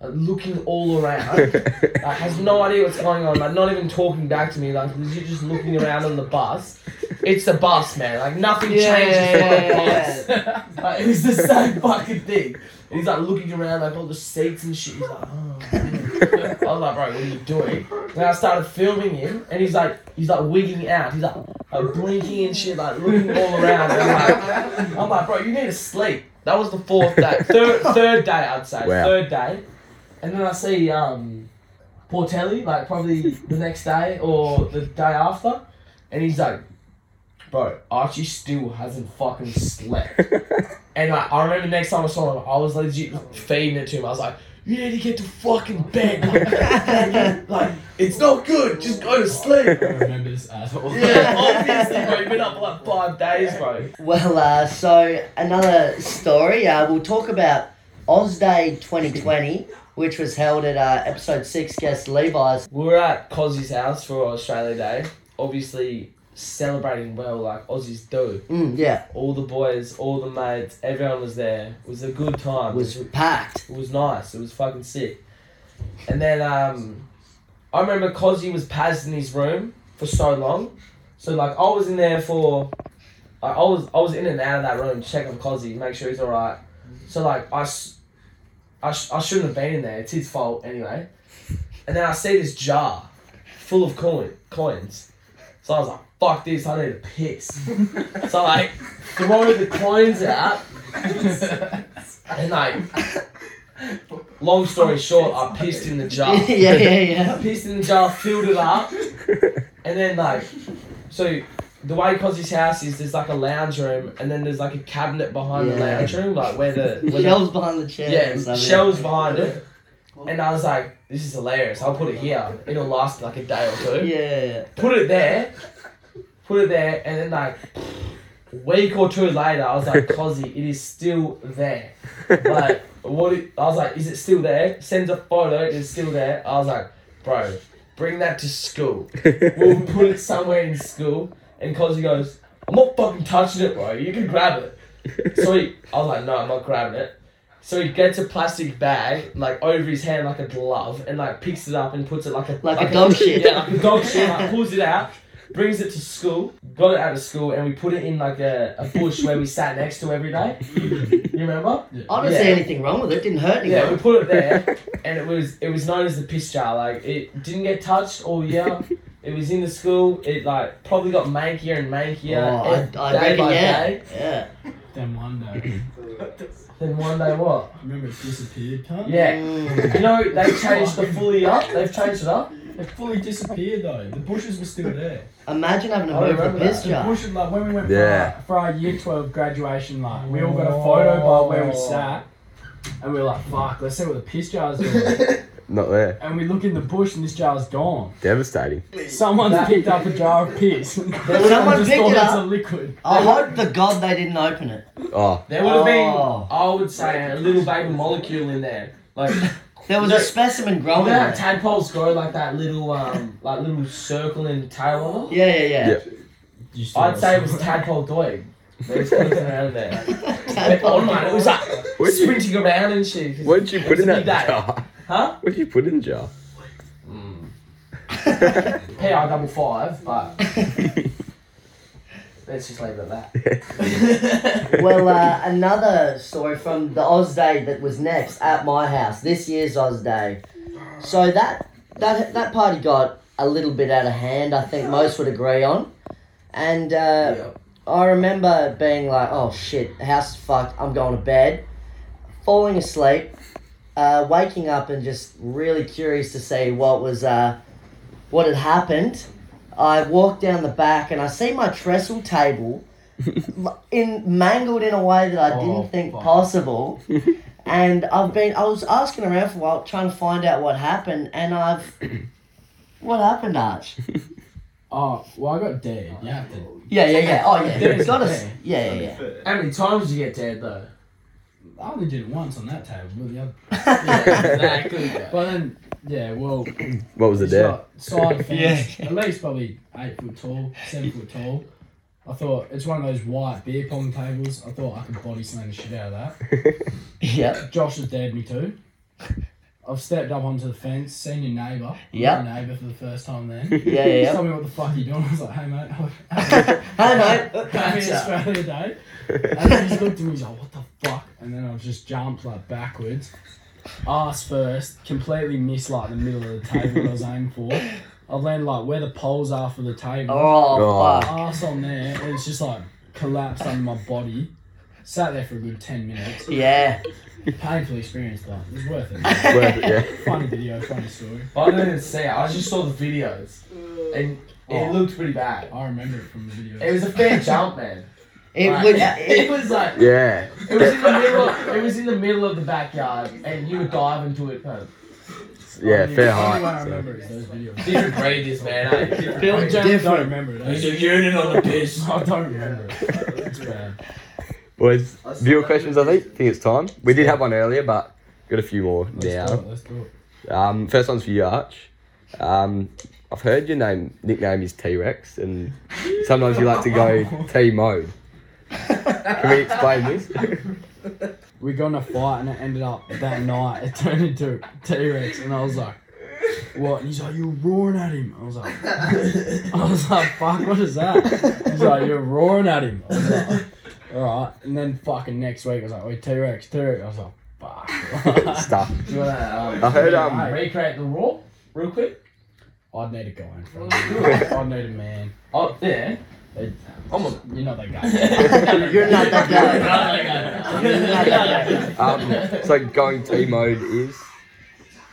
S1: uh, looking all around. like, has no idea what's going on. Like not even talking back to me. Like legit just looking around on the bus. It's the bus, man. Like nothing
S3: Yeah,
S1: changes from the
S3: yeah,
S1: bus. like, it was the same fucking thing. And he's like looking around like all the seats and shit. He's like, oh. man." I was like, bro, what are you doing? Then I started filming him, and he's like, he's like wigging out. He's like, like blinking and shit, like looking all around. And I'm like, I'm like, bro, you need to sleep. That was the fourth day, third third day, I'd say,
S4: Wow.
S1: third day. And then I see um, Portelli, like probably the next day or the day after, and he's like, bro, Archie still hasn't fucking slept. And like, I remember next time I saw him, I was legit feeding it to him. I was like, you need to get to fucking bed. Like, like, it's not good. Just go to sleep.
S2: don't remember this at all.
S1: Yeah, obviously, bro. You've been up for like five days, bro.
S3: Well, uh, so another story. Uh, we'll talk about Oz Day 2020, which was held at uh, episode six guest Levi's.
S1: We were at Cozzy's house for Australia Day. Obviously, celebrating well, like Aussies do.
S3: Mm, yeah,
S1: All the boys, all the mates, everyone was there. It was a good time.
S3: it was packed.
S1: It was nice. It was fucking sick. And then um, I remember Cozzy was pazzed in his room for so long. So like I was in there for, like, I was I was in and out of that room to check on Cozzy, make sure he's all right. So like I, I, sh- I shouldn't have been in there. It's his fault anyway. And then I see this jar full of coin coins. So I was like, fuck this, I need to piss. so I like throw the coins out and like long story short, I pissed in the jar.
S3: yeah, yeah, yeah.
S1: I pissed in the jar, filled it up, and then like, so the way Cozzy's house is, there's like a lounge room, and then there's like a cabinet behind the lounge room, like where the where the-
S3: Shelves behind the chair.
S1: yeah, shelves behind it. And I was like, this is hilarious. I'll put it here. It'll last like a day or two.
S3: Yeah.
S1: Put it there. Put it there, and then like a week or two later, I was like, Cozzy, it is still there. Like, what? It, I was like, is it still there? Sends a photo. It's still there. I was like, bro, bring that to school. We'll put it somewhere in school. And Cozzy goes, I'm not fucking touching it, bro. You can grab it. So he, I was like, no, I'm not grabbing it. So he gets a plastic bag, like over his hand, like a glove, and like picks it up and puts it like a
S3: Like a dog shit.
S1: Yeah, like a dog shit. Like pulls it out, brings it to school, got it out of school, and we put it in like a, a bush where we sat next to every day. You remember?
S3: I didn't
S1: Yeah.
S3: see anything wrong with it. Didn't hurt anyone.
S1: Yeah, we put it there, and it was it was known as the piss jar. Like it didn't get touched all year. It was in the school. It like probably got mankier and mankier
S3: Oh, I, I
S1: day
S3: reckon,
S1: by
S3: yeah.
S1: day.
S3: Yeah.
S2: Then one day,
S1: Then one day what?
S2: remember it disappeared, cunt?
S1: Yeah.
S3: Mm.
S1: You know they changed the fully up. They've changed it up.
S2: It fully disappeared though. The bushes were still there.
S3: Imagine having to
S1: I
S3: move the
S1: remember
S3: piss
S1: that.
S2: The
S3: jar.
S2: bushes, like when we went
S4: Yeah.
S2: for, our, for our year 12 graduation, like we all got a photo by where we sat, and we were like, fuck, let's see what the piss jar's doing.
S4: Not there.
S2: and we look in the bush and this jar's gone.
S4: Devastating.
S2: Someone's
S1: That-
S2: picked up a jar of piss.
S3: Someone
S2: just
S3: picked
S2: thought
S3: it
S2: it's
S3: up.
S2: a liquid.
S3: I hope to God they didn't open it.
S4: Oh,
S1: There would have been,
S3: Oh.
S1: I would say, a little baby molecule in there. Like
S3: There was
S1: No.
S3: a specimen
S1: you
S3: growing
S1: know how
S3: there.
S1: tadpoles grow like that little um like little circle and tail on them.
S3: Yeah, yeah, yeah.
S4: Yeah.
S1: I'd say it was tadpole doig. They was clicking around there. But,
S3: Tadpole.
S1: oh man, it was like
S4: What'd you-
S1: sprinting around and shit. 'cause
S4: what did you
S1: it
S4: put
S1: was
S4: in
S1: a
S4: that
S1: day.
S4: jar?
S1: Huh?
S4: What did you put in the jar?
S1: PI double five, but let's just leave it at that.
S3: well, uh, another story from the Oz Day that was next at my house. This year's Oz Day. So that that that party got a little bit out of hand. I think most would agree on. And uh,
S1: Yeah.
S3: I remember being like, "Oh shit, house is fucked. I'm going to bed." Falling asleep, uh, waking up, and just really curious to see what was uh, what had happened. I walk down the back and I see my trestle table in mangled in a way that I
S2: Oh,
S3: didn't think
S2: fuck.
S3: possible. and I've been I was asking around for a while trying to find out what happened and I've what happened, Arch?
S2: Oh, well, I got dead. You have to.
S3: Yeah, yeah, yeah. Oh yeah. It's
S2: is
S3: got a yeah, yeah, yeah.
S1: How many times did you get dead though?
S2: I only did it once on that table, but the.
S1: Yeah, exactly.
S2: But then, yeah, well,
S4: What was the
S2: it's
S4: there?
S2: got side fence, yeah. at least probably eight foot tall, seven foot tall. I thought it's one of those white beer pong tables. I thought I could body slam the shit out of that.
S3: Yep.
S2: Josh has dared me too. I've stepped up onto the fence, seen your neighbour.
S3: Yeah.
S2: My neighbour for the first time then.
S3: Yeah, yeah,
S2: He
S3: yeah.
S2: told me what the fuck you doing. I was like, hey mate,
S3: Hi, mate.
S2: happy Australia Day. And then he just looked at me, he's like, what the fuck? And then I was just jumped like backwards. Ass first, completely missed like the middle of the table that I was aiming for. I landed like where the poles are for the table.
S3: Oh,
S4: Oh.
S3: fuck.
S2: Ass on there, and it's just like collapsed under my body. Sat there for a good 10 minutes.
S3: Yeah.
S2: Painful experience, but it was worth it.
S4: Worth it, yeah.
S2: funny video, funny story.
S1: I didn't see it. I just saw the videos, and it
S2: Oh.
S1: looked pretty bad.
S2: I remember it from the video.
S1: It was a fair jump, man.
S3: It
S1: Like,
S3: would.
S1: it
S3: It,
S1: was like
S4: Yeah.
S1: it was in the middle. Of, it was in the middle of the backyard, and you were diving to it. Man.
S4: Yeah, fair
S2: only way I
S4: height. so.
S2: remember is those videos.
S1: Different breeders, man. Eh? Different
S3: Bill
S1: breeders.
S3: James-
S2: I
S3: Different.
S2: don't remember it.
S1: There's
S2: eh?
S1: a unit on the piss.
S2: I don't remember it. Bad.
S4: Boys, viewer questions, I think. I think it's time. We did have one earlier, but got a few more
S2: Let's do
S4: now.
S2: it, let's do it.
S4: Um, first one's for you, Arch. Um, I've heard your name nickname is T Rex, and sometimes you like to go T mode. Can we explain this?
S2: We got in a fight and it ended up that night. It turned into T Rex, and I was like, "What?" And he's like, "You're roaring at him." I was like, "I was like, fuck, what is that?" He's like, "You're roaring at him." I was like, "All right." And then fucking next week, I was like, "Wait, T Rex, T Rex." I was like, "Fuck."
S4: Stuff.
S1: Do you wanna um,
S4: I heard um.
S1: recreate the raw real quick?
S2: I'd need a guy in front of me. I'd need a man.
S1: Oh yeah.
S2: It-
S1: I'm a.
S2: You're not that guy.
S3: you're not that guy. You're not that guy.
S4: Um, so going T mode is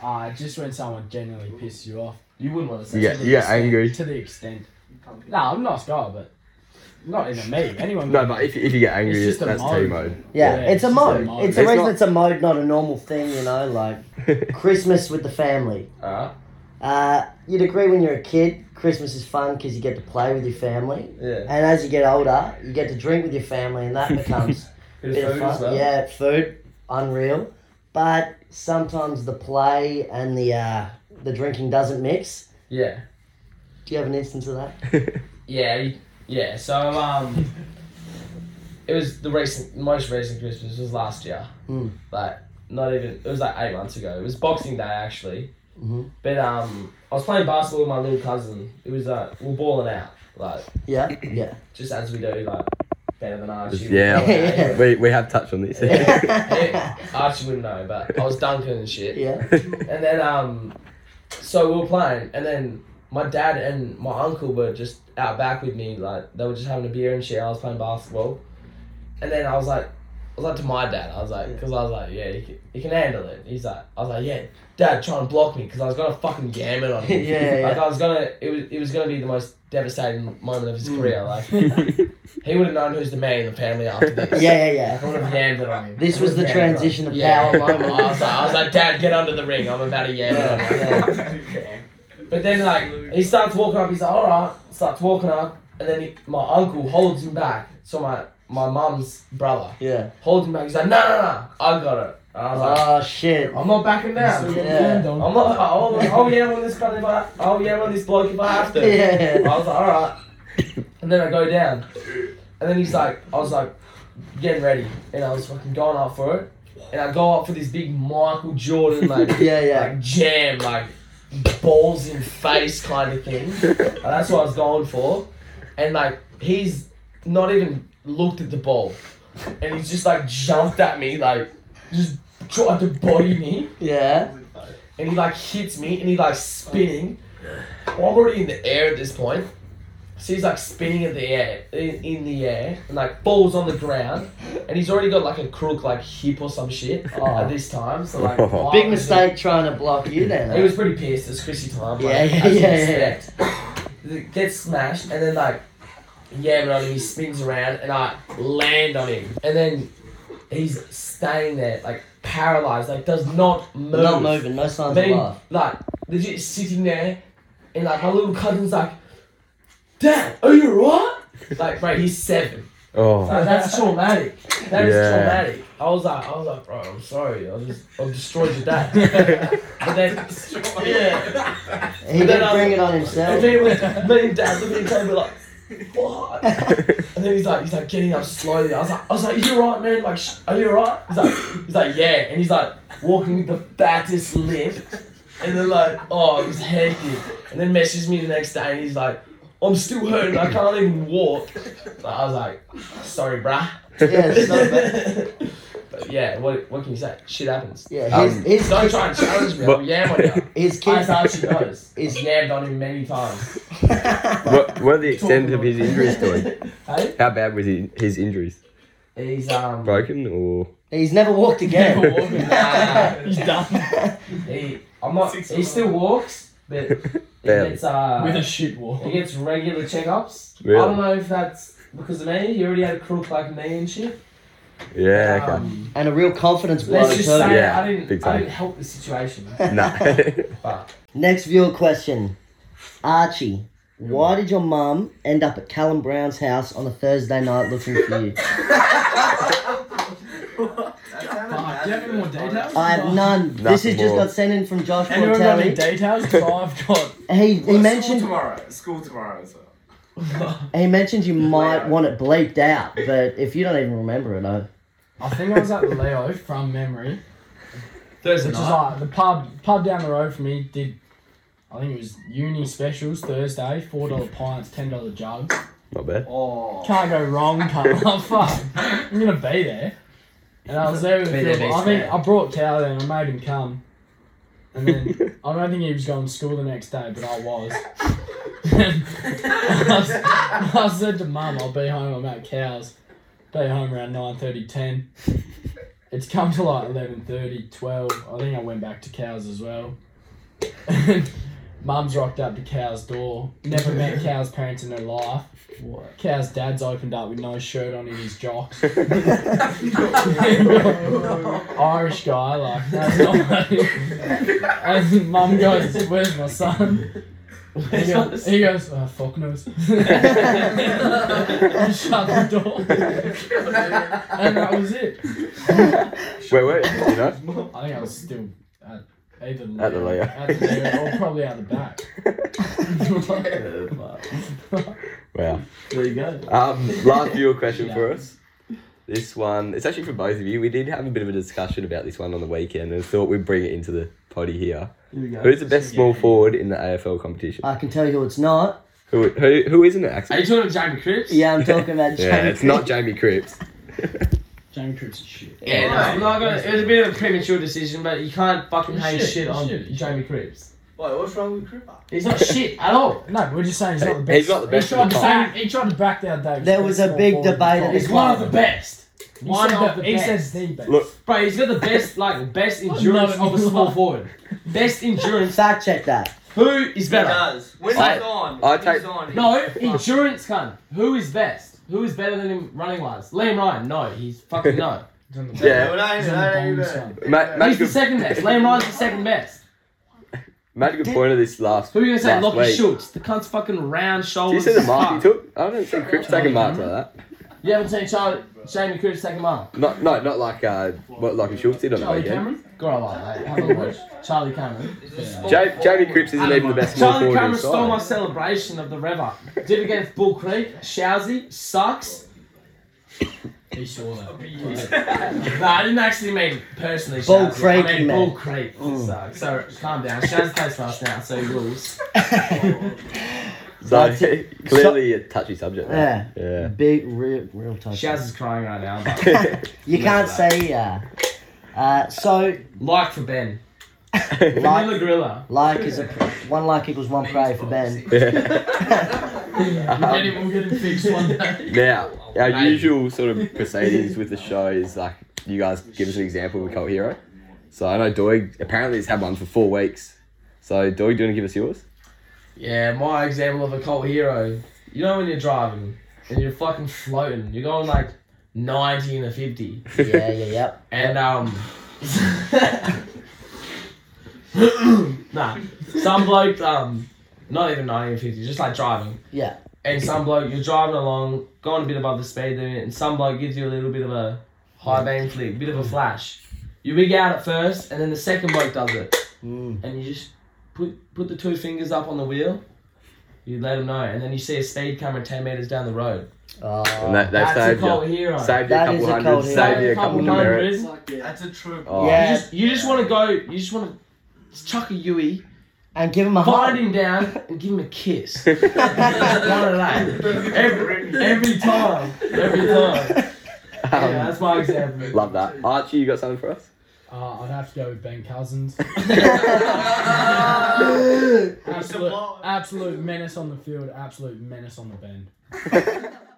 S2: Uh, just when someone genuinely pisses you off.
S1: You wouldn't want to say.
S4: you get
S2: To the
S4: you get
S2: extent-
S4: angry.
S2: To the extent. No, I'm not a nice guy, but not even me. Anyone.
S4: No, but if, if you get angry,
S2: It's just a
S4: that's T
S2: mode.
S4: mode.
S3: Yeah,
S2: Yeah,
S3: it's a
S2: it's a
S3: mode.
S2: mode.
S3: It's a reason
S4: not-
S3: it's a mode, not a normal thing, you know, like Christmas with the family.
S1: Alright.
S3: Uh, you'd agree when you're a kid, Christmas is fun because you get to play with your family.
S1: Yeah.
S3: And as you get older, you get to drink with your family, and that becomes
S1: Bit
S3: bit
S1: of
S3: fun.
S1: well.
S3: Yeah, food, unreal. But sometimes the play and the uh, the drinking doesn't mix.
S1: Yeah.
S3: Do you have an instance of that?
S1: Yeah, yeah. So um, it was the recent, most recent Christmas was last year.
S3: Hmm.
S1: Like not even. It was like eight months ago. It was Boxing Day actually.
S3: Mhm.
S1: But um, I was playing basketball with my little cousin. It was uh, we we're balling out like
S3: Yeah, yeah.
S1: just as we do like better than Archie.
S4: Yeah.
S3: Yeah.
S4: We, we have touched on this.
S1: Yeah, Archie wouldn't know, but I was dunking and shit.
S3: Yeah.
S1: And then um, so we were playing, and then my dad and my uncle were just out back with me, like they were just having a beer and shit. I was playing basketball, and then I was like, I was like to my dad, I was like, because I was like, yeah, he can, you can handle it. He's like, I was like, yeah, dad, try and block me, because I was gonna fucking jam it on him.
S3: Yeah, yeah.
S1: Like I was gonna, it was, it was gonna be the most devastating moment of his
S3: Mm.
S1: career. Like he would have known who's the man in the family after this.
S3: Yeah, yeah, yeah.
S1: I would have jammed it on him.
S3: This
S1: I
S3: was
S1: would've
S3: the
S1: it on him.
S3: transition of
S1: Yeah.
S3: power moment.
S1: I was like, I was like, Dad, get under the ring. I'm about to yam it on you. But then like he starts walking up. He's like, all right. Starts walking up, and then he, my uncle holds him back. So my my mum's brother
S3: Yeah.
S1: holds him back. He's like, no, no, no, I got it. And I was like,
S3: Oh shit.
S1: I'm not backing down.
S3: Yeah.
S2: getting jammed on.
S1: I'm not. I'll, I'll yam on this brother if I. I'll yam on this bloke if I have to.
S3: Yeah.
S1: I was like, all right. And then I go down, and then he's like, I was like, getting ready, and I was fucking going up for it, and I go up for this big Michael Jordan like
S3: Yeah, yeah.
S1: like jam, like balls in face kind of thing. And that's what I was going for. And like he's not even looked at the ball. And he's just like jumped at me, like just tried to body me.
S3: Yeah.
S1: And he like hits me and he like spinning. I'm already in the air at this point. So he's like spinning in the air, in, in the air, and like falls on the ground. And he's already got like a crook, like hip or some shit
S3: Oh.
S1: at this time. So like,
S4: Oh.
S3: Big mistake trying to block you then.
S1: he was pretty pissed. It's Chrissy time.
S3: Yeah,
S1: like,
S3: yeah,
S1: as you'd
S3: yeah,
S1: expect. Gets smashed, and then like, yeah, but on him, he spins around, and I land on him, and then he's staying there, like paralyzed, like does not move.
S3: Not moving, no signs of
S1: Then,
S3: life.
S1: like, legit sitting there, and like my little cousin's like, Dad, are you alright? Like, bro, he's seven.
S4: Oh.
S1: Like, that's traumatic. That is
S4: Yeah.
S1: traumatic. I was like, I was like, bro, I'm sorry. I just, I've destroyed your dad. but then, yeah.
S3: He
S1: But
S3: didn't
S1: I-
S3: bring it on
S1: And
S3: himself.
S1: then when me and dad look at each other, we're like, what? and then he's like, he's like getting up slowly. I was like, I was like, you alright, man? Like, sh- are you alright? He's like, he's like, yeah. And he's like walking with the fattest lip. And then like, oh, it was hectic. And then messages me the next day, and he's like, I'm still hurting. I can't even walk. I was like, sorry, bruh.
S3: Yeah, it's not bad.
S1: but yeah, what, what can you say? Shit happens.
S3: Yeah, his,
S4: Um,
S3: his,
S1: Don't try and challenge me. I'll
S4: But-
S1: yam on you.
S3: his
S1: As
S3: kids.
S1: Archie knows. He's yammed on him many times.
S4: what, what are the extent of his injuries doing?
S1: Hey?
S4: How bad was he, his injuries?
S1: He's um
S4: Broken or?
S3: He's never walked again.
S2: Never walking.
S1: Nah.
S2: He's done
S1: he I'm not he still walks, but he
S4: Barely.
S1: gets uh
S2: with a shit walk.
S1: he gets regular checkups.
S4: Really?
S1: I don't know if that's because of me. He already had a crook like me and shit.
S4: Yeah, okay.
S1: Um,
S3: And a real confidence blow
S1: let's just
S3: too.
S1: say
S4: Yeah,
S1: I didn't
S4: big
S1: I
S4: time.
S1: didn't help the situation.
S4: nah.
S1: But
S3: Next viewer question. Archie, why did your mum end up at Callum Brown's house on a Thursday night looking for you?
S2: Fuck, do you have any more details?
S3: I have none. this
S4: Nothing
S3: has just
S4: more.
S3: got sent in from Josh
S2: Anyone got any
S3: Mortelli.
S2: details? 'Cause I've got.
S3: He, he
S5: School
S3: mentioned
S5: tomorrow. School tomorrow. So.
S3: he mentioned you might want it bleeped out, but if you don't even remember it, I
S2: I think I was at the Leo from memory,
S1: Thursday
S2: which is like the pub pub down the road from me. Did I think it was uni specials Thursday, four dollar pints, ten dollar jugs.
S4: Not bad.
S1: Oh.
S2: Can't go wrong, cunt. Oh, fuck. I'm gonna be there. And I was there with
S1: Be there,
S2: Phil.
S1: be
S2: I think. I brought Cal there and I made him come. And then I don't think he was going to school the next day, but I was. I, I, said to Mum, I'll be home. I'm at Cows. Be home around 9.30, 10. It's come to like 11.30, 12. I think I went back to Cows as well. Mum's rocked up to Cow's door. Never met Cow's parents in her life.
S1: What?
S2: Cow's dad's opened up with no shirt on in his jocks. Irish guy, like, that's not And mum goes, Where's my son? He goes, he goes oh, fuck knows. and shut the door. and that was it.
S4: Where were you? You know?
S2: I think I was still at either
S4: At the layer.
S2: At the Leo, or probably out the back.
S4: Wow.
S1: There you go.
S4: Um, last viewer question for us. This one, it's actually for both of you. We did have a bit of a discussion about this one on the weekend and thought we'd bring it into the potty here.
S1: Here we go.
S4: Who's the best small forward in the AFL competition?
S3: I can tell you who it's not.
S4: Who, who, who isn't it,
S1: Are you talking about Jamie Cripps?
S3: Yeah, I'm talking about
S4: Yeah,
S3: Jamie
S4: it's not Jamie Cripps.
S2: Jamie Cripps is shit.
S1: Yeah, no, I'm not gonna. It was a bit of a premature decision, but you can't fucking
S2: He's
S1: hate
S2: shit,
S1: shit, on
S2: shit,
S1: Jamie Cripps.
S5: Wait, what's wrong with Cripper?
S1: He's not shit at all.
S2: No, we're just saying he's not the best.
S4: He's not the best
S2: He tried,
S4: of
S2: to
S4: the
S2: back, he tried to back down Davis.
S3: There was a big debate at
S1: He's one of the best.
S2: He
S1: One of
S2: the,
S1: the
S2: he
S1: best.
S2: says the best.
S4: Look,
S1: Bro, he's got the best, like, best endurance
S2: Not
S1: of a small
S2: anymore.
S1: forward. Best endurance.
S3: Fact check that.
S1: Who is better?
S5: does. When
S4: I-
S5: he's on.
S4: I take-
S5: he's on.
S1: No, endurance cunt. Who is best? Who is better than him running wise? Liam Ryan. No, he's fucking no.
S2: He's on the
S4: Yeah.
S5: No, no,
S2: He's
S5: no,
S2: the
S5: no, no.
S2: son.
S1: He's the second best. Liam Ryan's the second best.
S4: Matt, good point of this last.
S1: Who are you gonna say?
S4: last
S1: Lockie
S4: week.
S1: Schultz. The cunt's fucking round
S4: Do you
S1: shoulders.
S4: see the mark he took? I haven't seen Cripps taking marks like that.
S1: You haven't seen Charlie, Jamie Cripps take him up?
S4: Not, no, not like uh, what Lockie Schultz did on the
S2: Charlie
S4: weekend.
S2: Cameron?
S1: Go on, mate. Have a watch. Charlie Cameron.
S4: Ja- Jamie Cripps isn't even the best small
S1: Charlie
S4: forward
S1: Cameron stole my celebration of the Rever. Did it against Bull Creek. Shouzy sucks.
S2: He saw that.
S1: Nah, I didn't actually mean personally.
S3: Bull
S1: Shouzy.
S3: Creek,
S1: I
S3: you
S1: mean
S3: meant.
S1: Bull Creek sucks. So calm down. Shouzy plays for us now, so he rules.
S4: So clearly a touchy subject.
S3: Yeah.
S4: Right? Yeah.
S3: Big, real, real touch.
S1: Shaz is crying right now, but
S3: You can't say uh, uh, so
S1: like for Ben.
S3: like,
S1: Vanilla Gorilla.
S3: like is a one like equals one prey for Ben.
S2: We'll get him, we'll get him fixed one day.
S4: Now, our
S1: Mate.
S4: usual sort of proceedings with the show is like you guys give us an example of a cult hero. So I know Doig apparently has had one for four weeks. So Doig, do you want to give us yours?
S1: Yeah, my example of a cult hero. You know when you're driving and you're fucking floating, you're going like 90 and a 50.
S3: Yeah, yeah, yep.
S1: And um Nah. Some bloke um not even 90 and 50, just like driving.
S3: Yeah.
S1: And some bloke you're driving along, going a bit above the speed limit, and some bloke gives you a little bit of a high beam flick, bit of a flash. You wig out at first and then the second bloke does it.
S3: Mm.
S1: And you just put put the two fingers up on the wheel. You let them know, and then you see a speed camera ten meters down the road.
S3: Oh,
S4: And that, they
S1: That's a
S4: saved
S1: cult
S4: you.
S1: hero.
S4: Saved you a couple
S3: is a
S4: hundred.
S3: cult
S4: Saved
S3: hero.
S4: you a couple demerits.
S1: hundred.
S5: That's a true.
S4: Oh.
S3: Yeah.
S1: You just, you just want to go. You just want to chuck a Yui,
S3: and give him a
S1: find
S3: hug.
S1: him down, and give him a kiss. One of that. Every, every time. Every time.
S4: Um,
S1: yeah, that's my example.
S4: Love that. Archie, you got something for us?
S2: Uh, I'd have to go with Ben Cousins. absolute, absolute menace on the field, absolute menace on the bend.